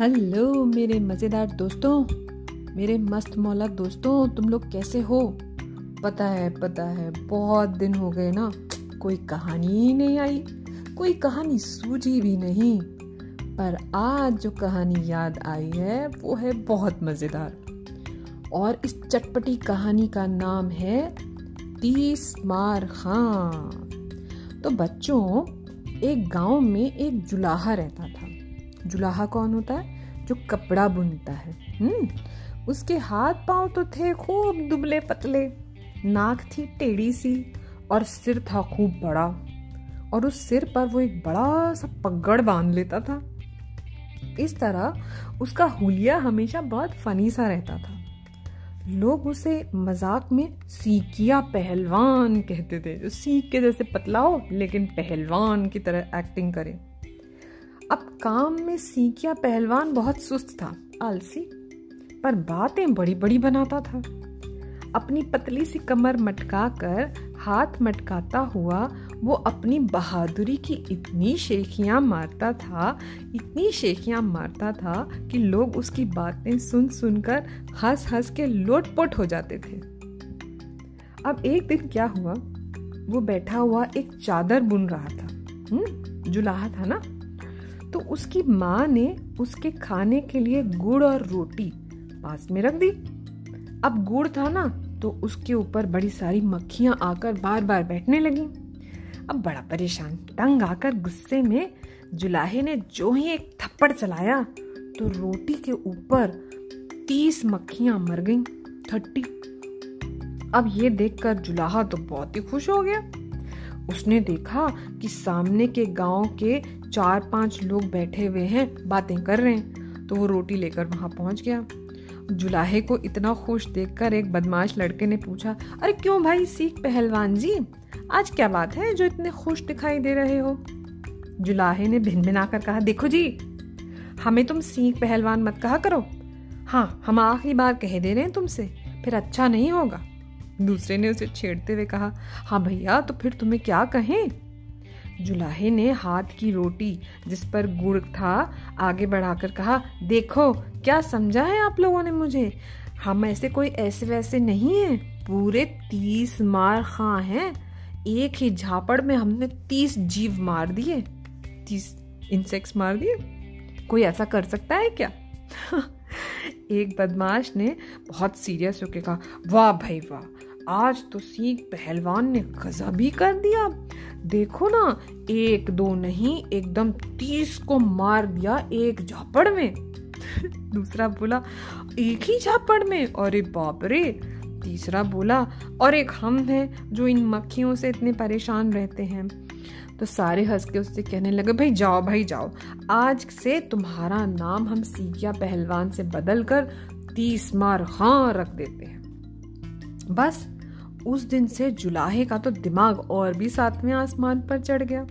Hello, मेरे मज़ेदार दोस्तों, मेरे मस्त मौला दोस्तों, तुम लोग कैसे हो? पता है पता है, बहुत दिन हो गए ना, कोई कहानी ही नहीं आई, कोई कहानी सूझी भी नहीं, पर आज जो कहानी याद आई है, वो है बहुत मज़ेदार। और इस चटपटी कहानी का नाम है, तीस मार खां तो बच्चों, एक गाँव में एक जुलाहा रहता था। जुलाहा कौन होता है? जो कपड़ा बुनता है। हम्म उसके हाथ पाँव तो थे खूब दुबले पतले, नाक थी टेढ़ी सी और सिर था खूब बड़ा। और उस सिर पर वो एक बड़ा सा पगड़ बाँध लेता था। इस तरह उसका हुलिया हमेशा बहुत फनी सा रहता था। लोग उसे मज़ाक में सीकिया पहलवान कहते थे, जो सीख के जैसे पतला हो, लेकिन पहलवान की तरह एक्टिंग करे। अब काम में सीखिया पहलवान बहुत सुस्त था, आलसी, पर बातें बड़ी बड़ी बनाता था। अपनी पतली सी कमर मटका कर हाथ मटकाता हुआ, वो अपनी बहादुरी की इतनी शेखियाँ मारता था, इतनी शेखियाँ मारता था कि लोग उसकी बातें सुन सुनकर हंस हंस के लोटपोट हो जाते थे। अब एक दिन क्या हुआ? वो बैठा हुआ एक चादर बुन रहा था। हम्म जुलाहा था ना? तो उसकी माँ ने उसके खाने के लिए गुड़ और रोटी पास में रख दी। अब गुड़ था ना तो उसके ऊपर बड़ी सारी मक्खियाँ आकर बार बार बैठने लगी। अब बड़ा परेशान तंग आकर गुस्से में जुलाहे ने जो ही एक थप्पड़ चलाया तो रोटी के ऊपर तीस मक्खियाँ मर गईं, थर्टी। अब ये देखकर जुलाहा तो बहुत ही खुश हो गया। उसने देखा कि सामने के गाँव के चार पाँच लोग बैठे हुए हैं, बातें कर रहे हैं तो वो रोटी लेकर वहाँ पहुँच गया। जुलाहे को इतना खुश देखकर एक बदमाश लड़के ने पूछा, अरे क्यों भाई, सीख पहलवान जी? आज क्या बात है जो इतने खुश दिखाई दे रहे हो? जुलाहे ने भिन भिन आकर कहा, देखो जी, हमें तुम सीख पहलवान मत कहा करो। हाँ हम आखिरी बार कह दे रहे हैं तुमसे, फिर अच्छा नहीं होगा। दूसरे ने उसे छेड़ते हुए कहा हाँ भैया तो फिर तुम्हें क्या कहें? जुलाहे ने हाथ की रोटी जिस पर गुड़ था, आगे बढ़ाकर कहा, देखो, क्या समझा है आप लोगों ने मुझे? हम ऐसे कोई ऐसे वैसे नहीं है। पूरे तीस मार खां हैं। एक ही झापड़ में हमने तीस जीव मार दिए। तीस इंसेक्ट्स मार दिए? कोई ऐसा कर सकता है क्या? एक बदमाश ने बहुत सीरियस होकर कहा, वाह भाई, वाह। आज तो सीख पहलवान ने गजब कर दिया। देखो ना, एक दो नहीं, एकदम तीस को मार दिया एक झापड़ में। दूसरा बोला, एक ही झापड़ में? अरे बाप रे! तीसरा बोला, और एक हम हैं जो इन मक्खियों से इतने परेशान रहते हैं। तो सारे हंस के उससे कहने लगे, भाई जाओ भाई जाओ। आज से तुम्हारा नाम हम सीखिया पहलवान से बदल कर तीस मार हाँ रख देते हैं। बस, उस दिन से जुलाहे का तो दिमाग और भी सातवें आसमान पर चढ़ गया।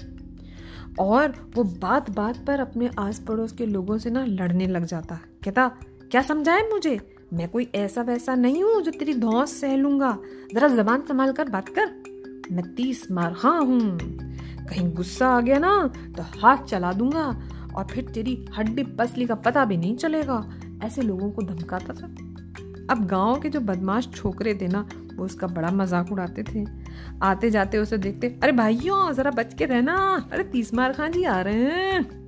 और वो बात बात पर अपने आस पड़ोस के लोगों से ना लड़ने लग जाता। कहता, क्या समझाए मुझे? मैं कोई ऐसा वैसा नहीं हूँ जो तेरी धौस सह लूँगा। जरा जबान संभाल कर बात कर। मैं तीस मार हाँ हूँ। कहीं गुस्सा आ गया ना तो हाथ चला दूँगा। और फिर तेरी हड्डी पसली का पता भी नहीं चलेगा। ऐसे लोगों को धमकाता था। अब गाँव के जो बदमाश छोकरे थे ना, वो उसका बड़ा मज़ाक उड़ाते थे। आते जाते उसे देखते, अरे भाइयों, जरा बच के रहना। अरे तीस मार खान जी आ रहे हैं।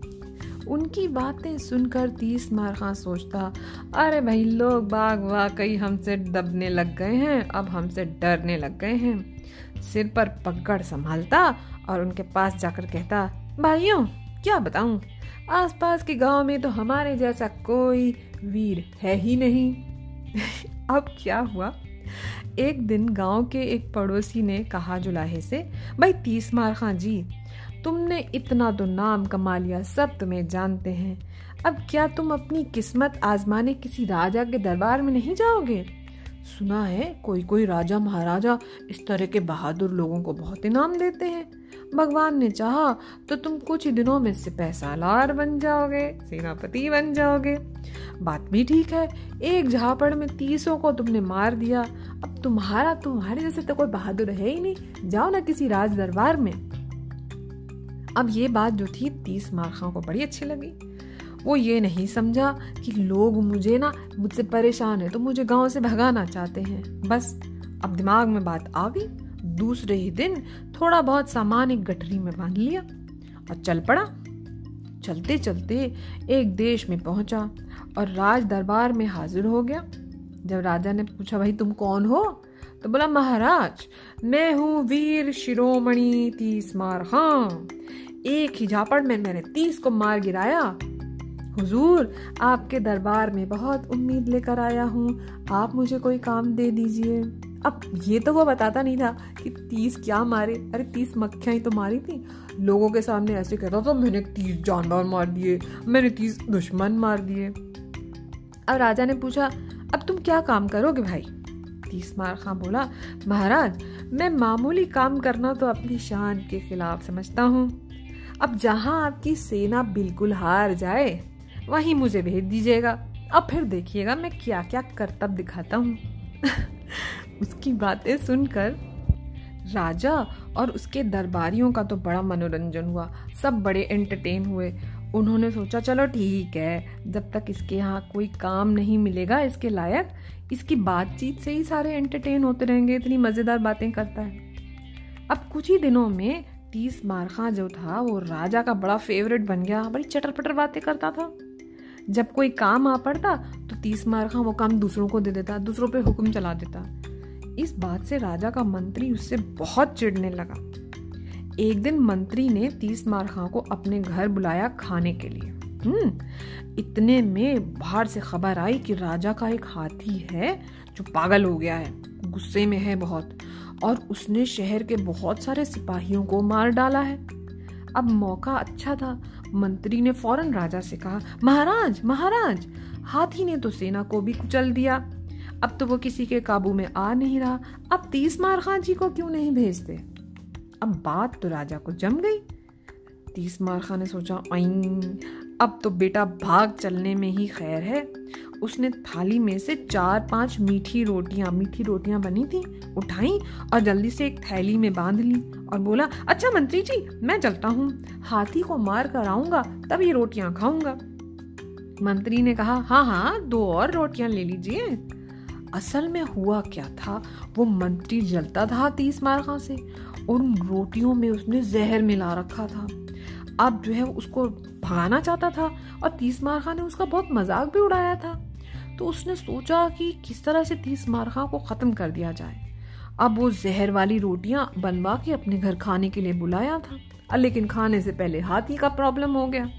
उनकी बातें सुनकर तीस मार खान सोचता, अरे भाई, लोग बाग वाकई हमसे दबने लग गए हैं। अब हमसे डरने लग गए हैं। सिर पर पकड़ संभालता और उनके पास जाकर कहता, भाइयों, क्या बताऊँ? आसपास के गाँव में तो हमारे जैसा कोई वीर है ही नहीं। अब क्या हुआ? एक दिन गाँव के एक पड़ोसी ने कहा जुलाहे से, भाई तीस मार खां जी। तुमने इतना तो नाम कमा लिया, सब तुम्हें जानते हैं। अब क्या तुम अपनी किस्मत आजमाने किसी राजा के दरबार में नहीं जाओगे? सुना है, कोई कोई राजा महाराजा इस तरह के बहादुर लोगों को बहुत इनाम देते हैं। भगवान ने चाहा तो तुम कुछ ही दिनों में सिपह सालार बन जाओगे, सेनापति बन जाओगे। बात भी ठीक है, एक झापड़ में तीसों को तुमने मार दिया। अब तुम्हारा तुम्हारे जैसे तो कोई बहादुर है ही नहीं। जाओ ना किसी राज दरबार में। अब ये बात जो थी, तीस मारखा को बड़ी अच्छी लगी। वो ये नहीं समझा कि लोग मुझे ना, मुझसे परेशान है तो मुझे गाँव से भगाना चाहते हैं। बस, अब दिमाग में बात आ गई। दूसरे ही दिन थोड़ा बहुत सामान एक गठरी में बाँध लिया और चल पड़ा। चलते चलते एक देश में पहुँचा और राज दरबार में हाजिर हो गया। जब राजा ने पूछा, भाई, तुम कौन हो? तो बोला, महाराज, मैं हूँ वीर शिरोमणि तीस मार हाँ एक ही झापड़ में मैंने तीस को मार गिराया। हुजूर, आपके दरबार में बहुत उम्मीद लेकर आया हूँ। आप मुझे कोई काम दे दीजिए। अब ये तो वो बताता नहीं था कि तीस क्या मारे। अरे, तीस मक्खियाँ ही तो मारी थी। लोगों के सामने ऐसे कहता था, मैंने तीस जानवर मार दिए, मैंने तीस दुश्मन मार दिए। अब राजा ने पूछा, अब तुम क्या काम करोगे भाई? तीस मार खां बोला, महाराज, मैं मामूली काम करना तो अपनी शान के खिलाफ समझता हूँ। अब जहाँ आपकी सेना बिल्कुल हार जाए, वहीं मुझे भेज दीजिएगा। अब फिर देखिएगा मैं क्या क्या करतब दिखाता हूँ। उसकी बातें सुनकर राजा और उसके दरबारियों का तो बड़ा मनोरंजन हुआ। सब बड़े एंटरटेन हुए। उन्होंने सोचा, चलो ठीक है, जब तक इसके यहाँ कोई काम नहीं मिलेगा, इसके लायक, इसकी बातचीत से ही सारे एंटरटेन होते रहेंगे, इतनी मज़ेदार बातें करता है। अब कुछ ही दिनों में तीस मारखा जो था, वो राजा का बड़ा फेवरेट बन गया, बड़ी चटर पटर बातें करता था। जब कोई काम आ पड़ता तो तीस मारखा वो काम दूसरों को दे देता, दूसरों पे हुक्म चला देता। इस बात से राजा का मंत्री उससे बहुत चिढ़ने लगा। एक दिन मंत्री ने तीस मारखा को अपने घर बुलाया खाने के लिए। हम्म इतने में बाहर से खबर आई कि राजा का एक हाथी है जो पागल हो गया है, गुस्से में है बहुत, और उसने शहर के बहुत सारे सिपाहियों को मार डाला है। अब मौका अच्छा था। मंत्री ने फ़ौरन राजा से कहा, महाराज महाराज, हाथी ने तो सेना को भी कुचल दिया। अब तो वो किसी के काबू में आ नहीं रहा। अब तीस मार खान जी को क्यों नहीं भेजते? अब बात तो राजा को जम गई। तीस मार खान ने सोचा अब तो बेटा भाग चलने में ही खैर है। उसने थाली में से चार पाँच मीठी रोटियाँ मीठी रोटियाँ बनी थी, उठाई और जल्दी से एक थैली में बाँध ली और बोला अच्छा मंत्री जी, मैं चलता हूँ। हाथी को मार कर आऊँगा तब ये रोटियाँ खाऊँगा। मंत्री ने कहा हाँ हाँ दो और रोटियाँ ले लीजिए। असल में हुआ क्या था? वो मंत्री जलता था तीस मारखा से। उन रोटियों में उसने जहर मिला रखा था। अब जो है उसको भगाना चाहता था और तीस मारखा ने उसका बहुत मज़ाक भी उड़ाया था। तो उसने सोचा कि किस तरह से तीस मारखा को ख़त्म कर दिया जाए। अब वो जहर वाली रोटियाँ बनवा के अपने घर खाने के लिए बुलाया था। लेकिन खाने से पहले हाथी का प्रॉब्लम हो गया।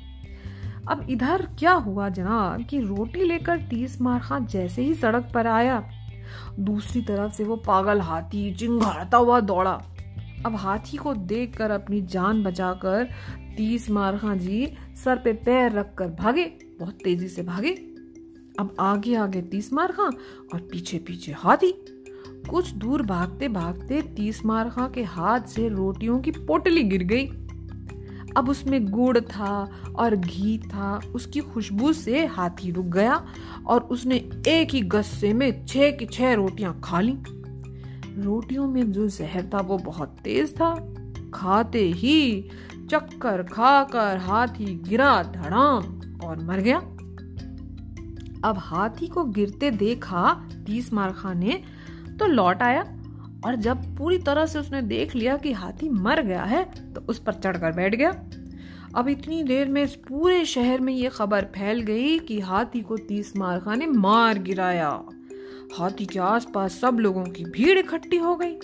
अब इधर क्या हुआ जनाब कि रोटी लेकर तीस मार खान जैसे ही सड़क पर आया। दूसरी तरफ़ से वो पागल हाथी चिंगाड़ता हुआ दौड़ा। अब हाथी को देखकर अपनी जान बचाकर तीस मार खां जी सर पे पैर रखकर भागे, बहुत तेज़ी से भागे। अब आगे आगे तीस मार खां और पीछे पीछे हाथी। कुछ दूर भागते भागते तीस मार खां के हाथ से रोटियों की पोटली गिर गई। अब उसमें गुड़ था और घी था। उसकी खुशबू से हाथी रुक गया और उसने एक ही गस्से में छह की छह रोटियाँ खा ली। रोटियों में जो जहर था, वो बहुत तेज था। खाते ही चक्कर खाकर हाथी गिरा धड़ाम और मर गया। अब हाथी को गिरते देखा तीस मारखा ने तो लौट आया और जब पूरी तरह से उसने देख लिया कि हाथी मर गया है तो उस पर चढ़कर बैठ गया। अब इतनी देर में इस पूरे शहर में ये खबर फैल गई कि हाथी को तीस मारखा ने मार गिराया। हाथी के आसपास सब लोगों की भीड़ इकट्ठी हो गई।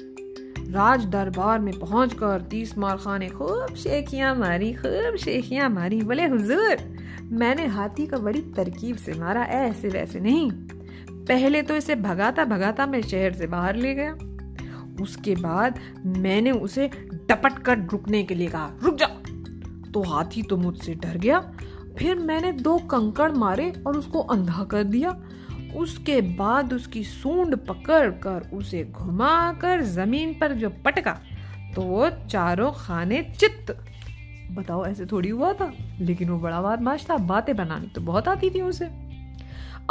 राज दरबार में पहुंचकर तीस मारखा ने खूब शेखियाँ मारी, खूब शेखियाँ मारी। बोले, हुजूर, मैंने हाथी को बड़ी तरकीब से मारा, ऐसे वैसे नहीं। पहले तो इसे भगाता भगाता मैं शहर से बाहर ले गया। उसके बाद मैंने उसे डपट कर रुकने के लिए कहा, रुक जा तो हाथी तो मुझसे डर गया। फिर मैंने दो कंकड़ मारे और उसको अंधा कर दिया। उसके बाद उसकी सूंड पकड़ कर उसे घुमाकर ज़मीन पर जो पटका तो वो चारों खाने चित्त। बताओ, ऐसे थोड़ी हुआ था? लेकिन वो बड़ा बदमाश था। बातें बनानी तो बहुत आती थी उसे।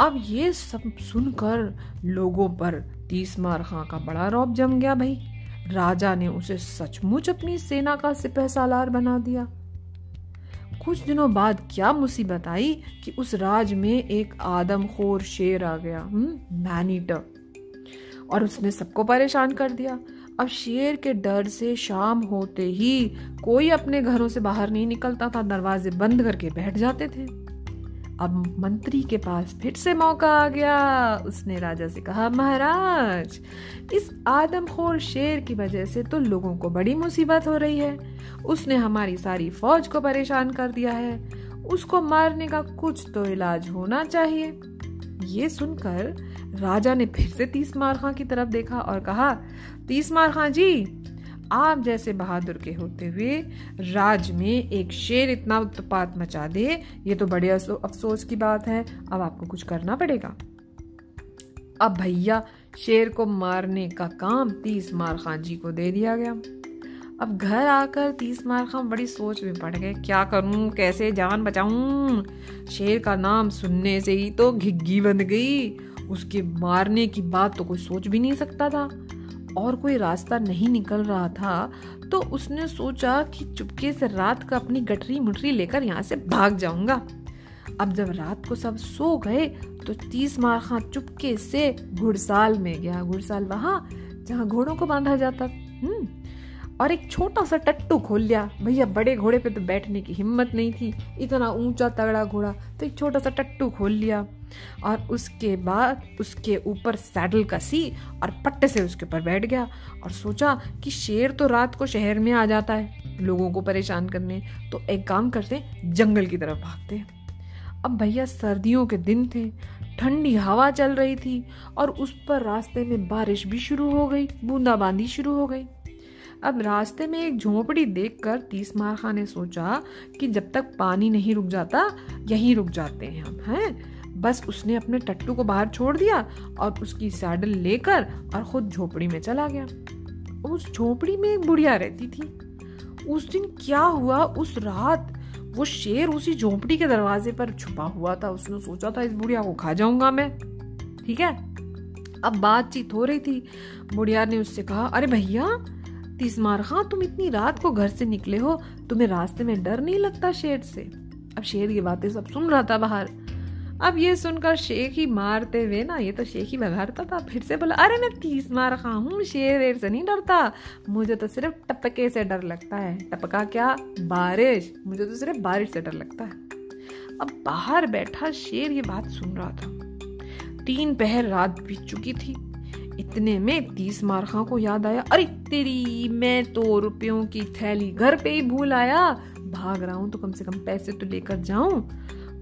अब ये सब सुनकर लोगों पर तीस मार खां का बड़ा रौब जम गया भाई। राजा ने उसे सचमुच अपनी सेना का सिपह सालार बना दिया। कुछ दिनों बाद क्या मुसीबत आई कि उस राज में एक आदमखोर शेर आ गया मैनीटर। हम्म, और उसने सबको परेशान कर दिया। अब शेर के डर से शाम होते ही कोई अपने घरों से बाहर नहीं निकलता था दरवाजे बंद करके बैठ जाते थे। अब मंत्री के पास फिर से मौका आ गया। उसने राजा से कहा, महाराज, इस आदमखोर शेर की वजह से तो लोगों को बड़ी मुसीबत हो रही है। उसने हमारी सारी फौज को परेशान कर दिया है। उसको मारने का कुछ तो इलाज होना चाहिए। ये सुनकर राजा ने फिर से तीस मार खां की तरफ़ देखा और कहा, तीस मार खां जी आप जैसे बहादुर के होते हुए राज में एक शेर इतना उत्पात मचा दे, ये तो बड़े अफसोस की बात है। अब आपको कुछ करना पड़ेगा। अब भैया, शेर को मारने का काम तीस मार खान जी को दे दिया गया। अब घर आकर तीस मार खान बड़ी सोच में पड़ गए, क्या करूँ, कैसे जान बचाऊं? शेर का नाम सुनने से ही तो घिग्गी बन गई। उसके मारने की बात तो कोई सोच भी नहीं सकता था। और कोई रास्ता नहीं निकल रहा था तो उसने सोचा कि चुपके से रात का अपनी गठरी मुठरी लेकर यहाँ से भाग जाऊँगा। अब जब रात को सब सो गए तो तीस मार खां चुपके से घुड़साल में गया। घुड़साल वहाँ, जहाँ घोड़ों को बांधा जाता। हम्म और एक छोटा सा टट्टू खोल लिया। भैया, बड़े घोड़े पे तो बैठने की हिम्मत नहीं थी। इतना ऊँचा तगड़ा घोड़ा तो एक छोटा सा टट्टू खोल लिया। और उसके बाद उसके ऊपर सैडल कसी और पट्टे से उसके ऊपर बैठ गया और सोचा कि शेर तो रात को शहर में आ जाता है लोगों को परेशान करने। तो एक काम करते जंगल की तरफ़ भागते अब भैया, सर्दियों के दिन थे, ठंडी हवा चल रही थी और उस पर रास्ते में बारिश भी शुरू हो गई, बूंदाबांदी शुरू हो गई। अब रास्ते में एक झोपड़ी देखकर तीस मार खां ने सोचा कि जब तक पानी नहीं रुक जाता, यहीं रुक जाते हैं हम, हैं? बस उसने अपने टट्टू को बाहर छोड़ दिया और उसकी सैडल लेकर और खुद झोपड़ी में चला गया। उस झोपड़ी में एक बुढ़िया रहती थी। उस दिन क्या हुआ? उस रात वो शेर उसी झोपड़ी के दरवाजे पर छुपा हुआ था। उसने सोचा था, इस बुढ़िया को खा जाऊँगा मैं। ठीक है? अब बातचीत हो रही थी। बुढ़िया ने उससे कहा, अरे भैया तीसमार खां तुम इतनी रात को घर से निकले हो, तुम्हें रास्ते में डर नहीं लगता शेर से? अब शेर की बातें सब सुन रहा था बाहर। अब ये सुनकर शेख ही मारते हुए, ना, ये तो शेख ही बघारता था फिर से बोला। अरे, मैं तीस मार खा हूँ, शेर वेर से नहीं डरता। मुझे तो सिर्फ़ टपके से डर लगता है। टपका क्या? बारिश। मुझे तो सिर्फ़ बारिश से डर लगता है। अब बाहर बैठा शेर ये बात सुन रहा था। तीन पहर रात बीत चुकी थी। इतने में तीस मारखा को याद आया। अरे तेरी, मैं तो रुपयों की थैली घर पे ही भूल आया। भाग रहा हूँ तो कम से कम पैसे तो लेकर जाऊँ।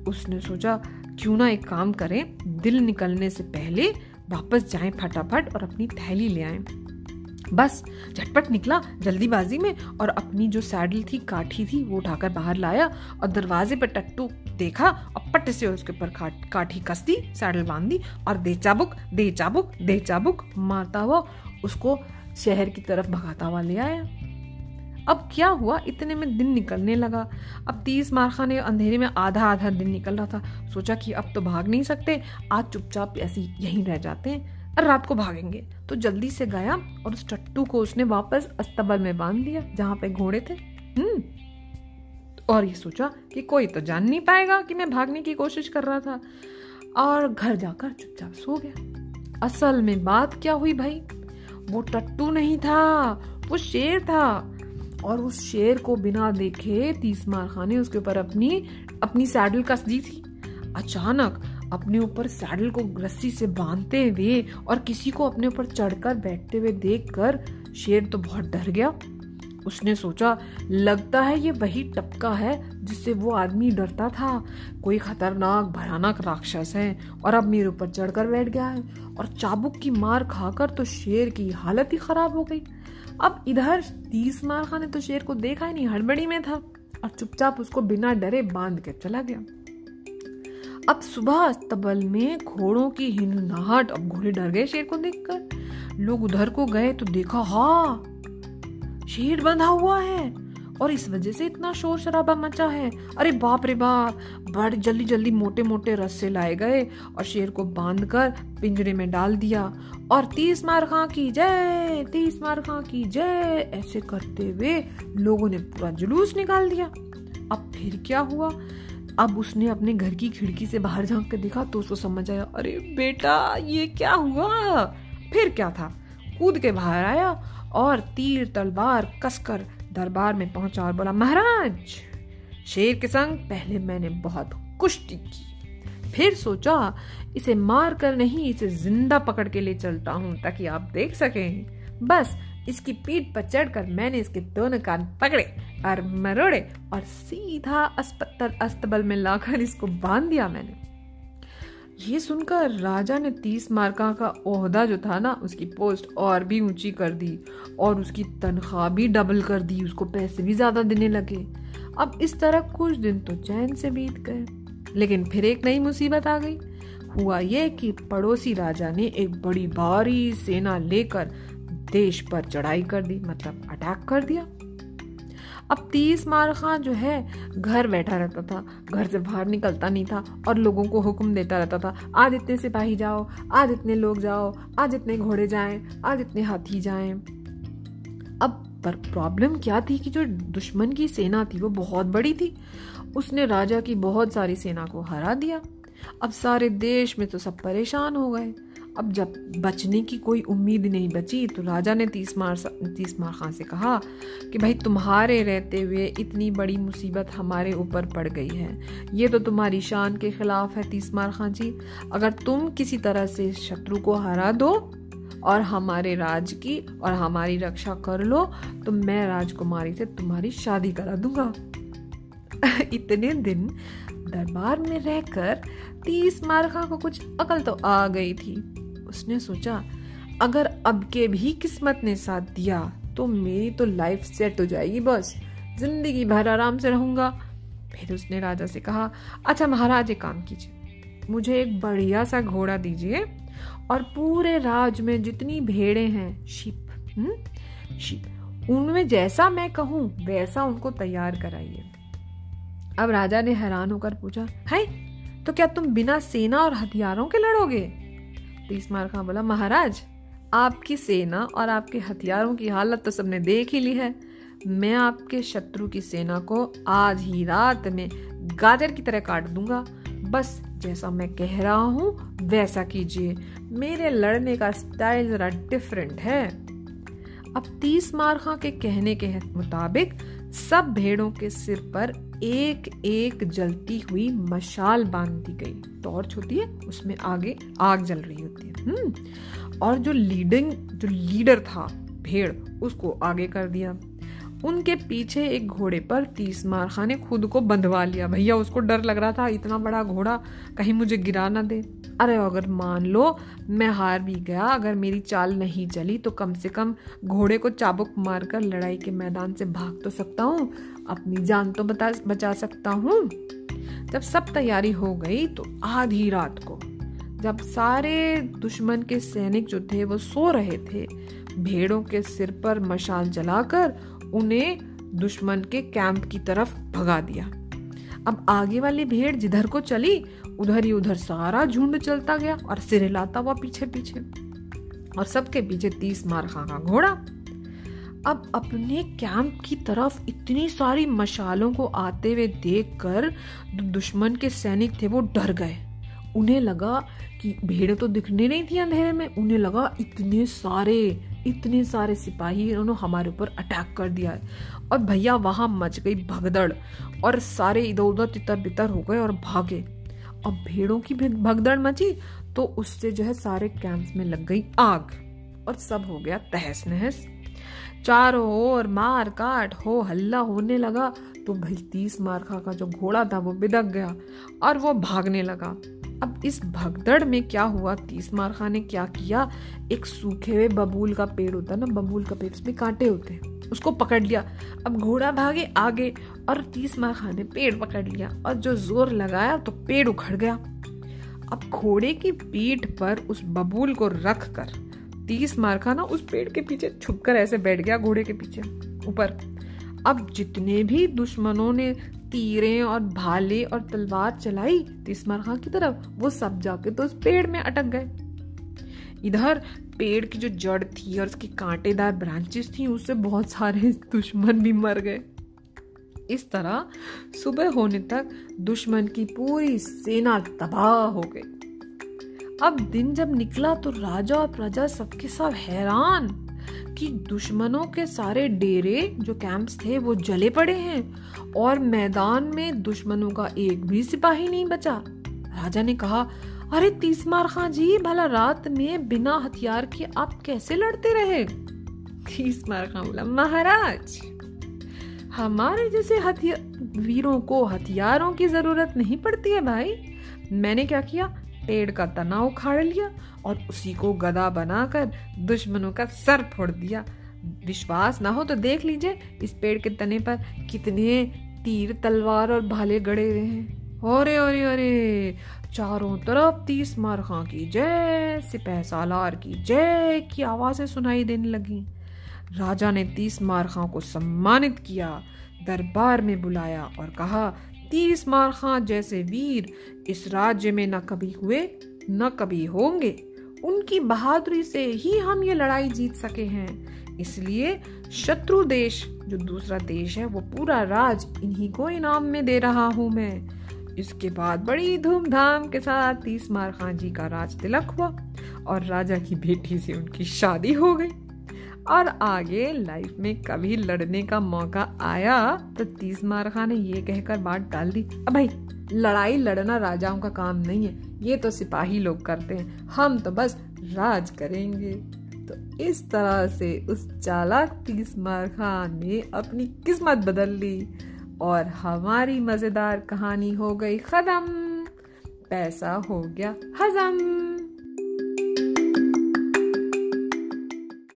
उसने सोचा, क्यों ना एक काम करें, दिल निकलने से पहले वापस जाएँ फटाफट और अपनी थैली ले आए। बस, झटपट निकला जल्दीबाजी में और अपनी जो सैडल थी, काठी थी, वो उठाकर बाहर लाया और दरवाजे पर टट्टू देखा और पट से उसके ऊपर काठी कस दी सैडल बाँध दी और दे चाबुक दे चाबुक दे चाबुक, मारता हुआ उसको शहर की तरफ़ भगाता हुआ ले आया। अब क्या हुआ? इतने में दिन निकलने लगा। अब तीस मारखा ने अंधेरे में आधा आधा दिन निकल रहा था। सोचा कि अब तो भाग नहीं सकते। आज चुपचाप ऐसे यहीं रह जाते हैं। और रात को भागेंगे। तो जल्दी से गया और उस टट्टू को उसने वापस अस्तबल में बाँध दिया जहाँ पे घोड़े थे। हम्म। और ये सोचा कि कोई तो जान नहीं पाएगा कि मैं भागने की कोशिश कर रहा था। और घर जाकर चुपचाप सो गया। असल में बात क्या हुई भाई? वो टट्टू नहीं था, वो शेर था। और उस शेर को बिना देखे तीस मार खाने उसके ऊपर अपनी अपनी सैडल कस दी थी। अचानक अपने ऊपर सैडल को रस्सी से बांधते हुए और किसी को अपने ऊपर चढ़कर बैठते हुए देखकर शेर तो बहुत डर गया। उसने सोचा, लगता है ये वही टपका है जिससे वो आदमी डरता था। कोई खतरनाक, भयानक राक्षस है और अब मेरे ऊपर चढ़कर बैठ गया है और चाबुक की मार खाकर तो शेर की हालत ही खराब हो गई। अब इधर तीस मार खाने तो शेर को देखा ही नहीं, हड़बड़ी में था और चुपचाप उसको बिना डरे बाँध के चला गया। अब सुबह अस्तबल में घोड़ों की हिन्नाहट अब घोड़े डर गए शेर को देखकर। लोग उधर को गए तो देखा, हा, शेर बंधा हुआ है और इस वजह से इतना शोर शराबा मचा है। अरे बाप रे बाप, बड़ जल्दी जल्दी मोटे मोटे रस्से लाए गए और शेर को बांधकर पिंजरे में डाल दिया और तीस मार खां की जय, तीस मार खां की जय, ऐसे करते हुए लोगों ने पूरा जुलूस निकाल दिया। अब फिर क्या हुआ? अब उसने अपने घर की खिड़की से बाहर झाँक कर देखा तो उसको समझ आया, अरे बेटा, ये क्या हुआ? फिर क्या था? कूद के बाहर आया और तीर तलवार कसकर दरबार में पहुँचा और बोला, महाराज, शेर के संग पहले मैंने बहुत कुश्ती की। फिर सोचा, इसे मार कर नहीं, इसे ज़िंदा पकड़ के ले चलता हूँ, ताकि आप देख सकें। बस इसकी पीठ पर चढ़कर मैंने इसके दोनों कान पकड़े और मरोड़े और सीधा अस्पताल अस्तबल में लाकर इसको बाँध दिया मैंने। ये सुनकर राजा ने तीस मार्का का ओहदा जो था ना, उसकी पोस्ट और भी ऊँची कर दी और उसकी तनख्वाह भी डबल कर दी, उसको पैसे भी ज़्यादा देने लगे। अब इस तरह कुछ दिन तो चैन से बीत गए, लेकिन फिर एक नई मुसीबत आ गई। हुआ ये कि पड़ोसी राजा ने एक बड़ी भारी सेना लेकर देश पर चढ़ाई कर दी मतलब अटैक कर दिया। अब तीस मार खां जो है, घर बैठा रहता था, घर से बाहर निकलता नहीं था और लोगों को हुक्म देता रहता था, आज इतने सिपाही जाओ, आज इतने लोग जाओ, आज इतने घोड़े जाएँ, आज इतने हाथी जाएँ। अब पर प्रॉब्लम क्या थी कि जो दुश्मन की सेना थी, वो बहुत बड़ी थी। उसने राजा की बहुत सारी सेना को हरा दिया। अब सारे देश में तो सब परेशान हो गए। अब जब बचने की कोई उम्मीद नहीं बची तो राजा ने तीस मार तीस मार खां से कहा कि भाई तुम्हारे रहते हुए इतनी बड़ी मुसीबत हमारे ऊपर पड़ गई है। ये तो तुम्हारी शान के खिलाफ है तीस मार खां जी। अगर तुम किसी तरह से शत्रु को हरा दो और हमारे राज की और हमारी रक्षा कर लो तो मैं राजकुमारी से तुम्हारी शादी करा दूँगा। इतने दिन दरबार में रहकर तीस मारखा को कुछ अकल तो आ गई थी। उसने सोचा, अगर अब के भी किस्मत ने साथ दिया तो मेरी तो लाइफ सेट हो जाएगी बस। ज़िंदगी भर आराम से रहूँगा। फिर उसने राजा से कहा अच्छा महाराज, एक काम कीजिए। मुझे एक बढ़िया सा घोड़ा दीजिए और पूरे राज में जितनी भेड़े हैं, शिप हम्म शिप, उनमें जैसा मैं कहूँ, वैसा उनको तैयार कराइए। अब राजा ने हैरान होकर पूछा, है तो क्या तुम बिना सेना और हथियारों के लड़ोगे? तीसमार खां बोला, महाराज, आपकी सेना और आपके हथियारों की हालत तो सबने देख ही ली है। मैं आपके शत्रु की सेना को आज ही रात में गाजर की तरह काट दूँगा। बस जैसा मैं कह रहा हूँ, वैसा कीजिए। मेरे लड़ने का स्टाइल जरा डिफरेंट है। अब तीस मारखा के कहने के मुताबिक सब भेड़ों के सिर पर एक एक जलती हुई मशाल बाँध दी गई। टॉर्च होती है, उसमें आगे आग जल रही होती है। हम्म। और जो लीडिंग, जो लीडर था, भेड़, उसको आगे कर दिया। उनके पीछे एक घोड़े पर तीस मारखा ने खुद को बंधवा लिया। भैया, उसको डर लग रहा था, इतना बड़ा घोड़ा कहीं मुझे गिरा ना दे। अरे, अगर मान लो मैं हार भी गया, अगर मेरी चाल नहीं चली तो कम से कम घोड़े को चाबुक मारकर लड़ाई के मैदान से भाग तो सकता हूँ। अपनी जान तो बता, बचा सकता हूँ। जब सब तैयारी हो गई तो आधी रात को, जब सारे दुश्मन के सैनिक जो थे वो सो रहे थे, भेड़ों के सिर पर मशाल जलाकर उन्हें दुश्मन के कैंप की तरफ़ भगा दिया। अब आगे वाली भेड़ जिधर को चली, उधर ही उधर सारा झुंड चलता गया और सिर हिलाता हुआ पीछे पीछे और सबके पीछे तीस मार खा का घोड़ा। अब अपने कैंप की तरफ़ इतनी सारी मशालों को आते हुए देखकर दुश्मन के सैनिक थे, वो डर गए। उन्हें लगा कि भेड़ तो दिखने नहीं थी अंधेरे में। उन्हें लगा इतने सारे इतने सारे सिपाही इन्होंने हमारे ऊपर अटैक कर दिया है। और भैया, वहाँ मच गई भगदड़ और सारे इधर उधर तितर बितर हो गए और भागे। अब भेड़ों की भगदड़ मची तो उससे जो है सारे कैंप में लग गई आग और सब हो गया तहस नहस चारों ओर मार काट, हो हल्ला होने लगा। तो भाई तीस मारखा का जो घोड़ा था, वो बिदक गया और वो भागने लगा। अब इस भगदड़ में क्या हुआ? तीस मारखा ने क्या किया? एक सूखे हुए बबूल का पेड़ होता है ना, बबूल का पेड़, उसमें कांटे होते हैं। उसको पकड़ लिया। अब घोड़ा भागे आगे और तीस मारखा ने पेड़ पकड़ लिया और जो ज़ोर लगाया तो पेड़ उखड़ गया। अब घोड़े की पीठ पर उस बबूल को रख कर तीस मारखा ना उस पेड़ के पीछे छुप कर ऐसे बैठ गया, घोड़े के पीछे, ऊपर। अब जितने भी दुश्मनों ने तीरें और भाले और तलवार चलाई तिस्मर खां की तरफ़, वो सब जाके तो उस पेड़ में अटक गए। इधर पेड़ की जो जड़ थी और उसकी कांटेदार ब्रांचेस थी, उससे बहुत सारे दुश्मन भी मर गए। इस तरह सुबह होने तक दुश्मन की पूरी सेना तबाह हो गई। अब दिन जब निकला तो राजा और प्रजा सबके सब हैरान कि दुश्मनों के सारे डेरे जो कैंप्स थे वो जले पड़े हैं और मैदान में दुश्मनों का एक भी सिपाही नहीं बचा। राजा ने कहा, अरे तीसमार खां जी, भला रात में बिना हथियार के आप कैसे लड़ते रहे? तीसमार खां बोला, महाराज, हमारे जैसे हथियार वीरों को हथियारों की ज़रूरत नहीं पड़ती है भाई। मैंने क्या किया? पेड़ का तना उखाड़ लिया और उसी को गदा बनाकर दुश्मनों का सर फोड़ दिया। विश्वास ना हो तो देख लीजिए इस पेड़ के तने पर कितने तीर, तलवार और भाले गड़े हुए हैं। अरे अरे अरे चारों तरफ़ तीस मार खां की जय, सिपह सालार की जय की आवाज़ें सुनाई देने लगी। राजा ने तीस मार खां को सम्मानित किया, दरबार में बुलाया और कहा तीस मार खां जैसे वीर इस राज्य में न कभी हुए, न कभी होंगे। उनकी बहादुरी से ही हम ये लड़ाई जीत सके हैं। इसलिए शत्रु देश, जो दूसरा देश है, वो पूरा राज इन्हीं को इनाम में दे रहा हूँ मैं। इसके बाद बड़ी धूमधाम के साथ तीस मार खान जी का राज तिलक हुआ और राजा की बेटी से उनकी शादी हो गई। और आगे लाइफ में कभी लड़ने का मौका आया तो तीस मार खान ने ये कहकर बात डाल दी, अब भाई, लड़ाई लड़ना राजाओं का काम नहीं है, ये तो सिपाही लोग करते हैं, हम तो बस राज करेंगे। तो इस तरह से उस चालाक तीस मार खान ने अपनी किस्मत बदल ली और हमारी मज़ेदार कहानी हो गई खत्म। पैसा हो गया हजम।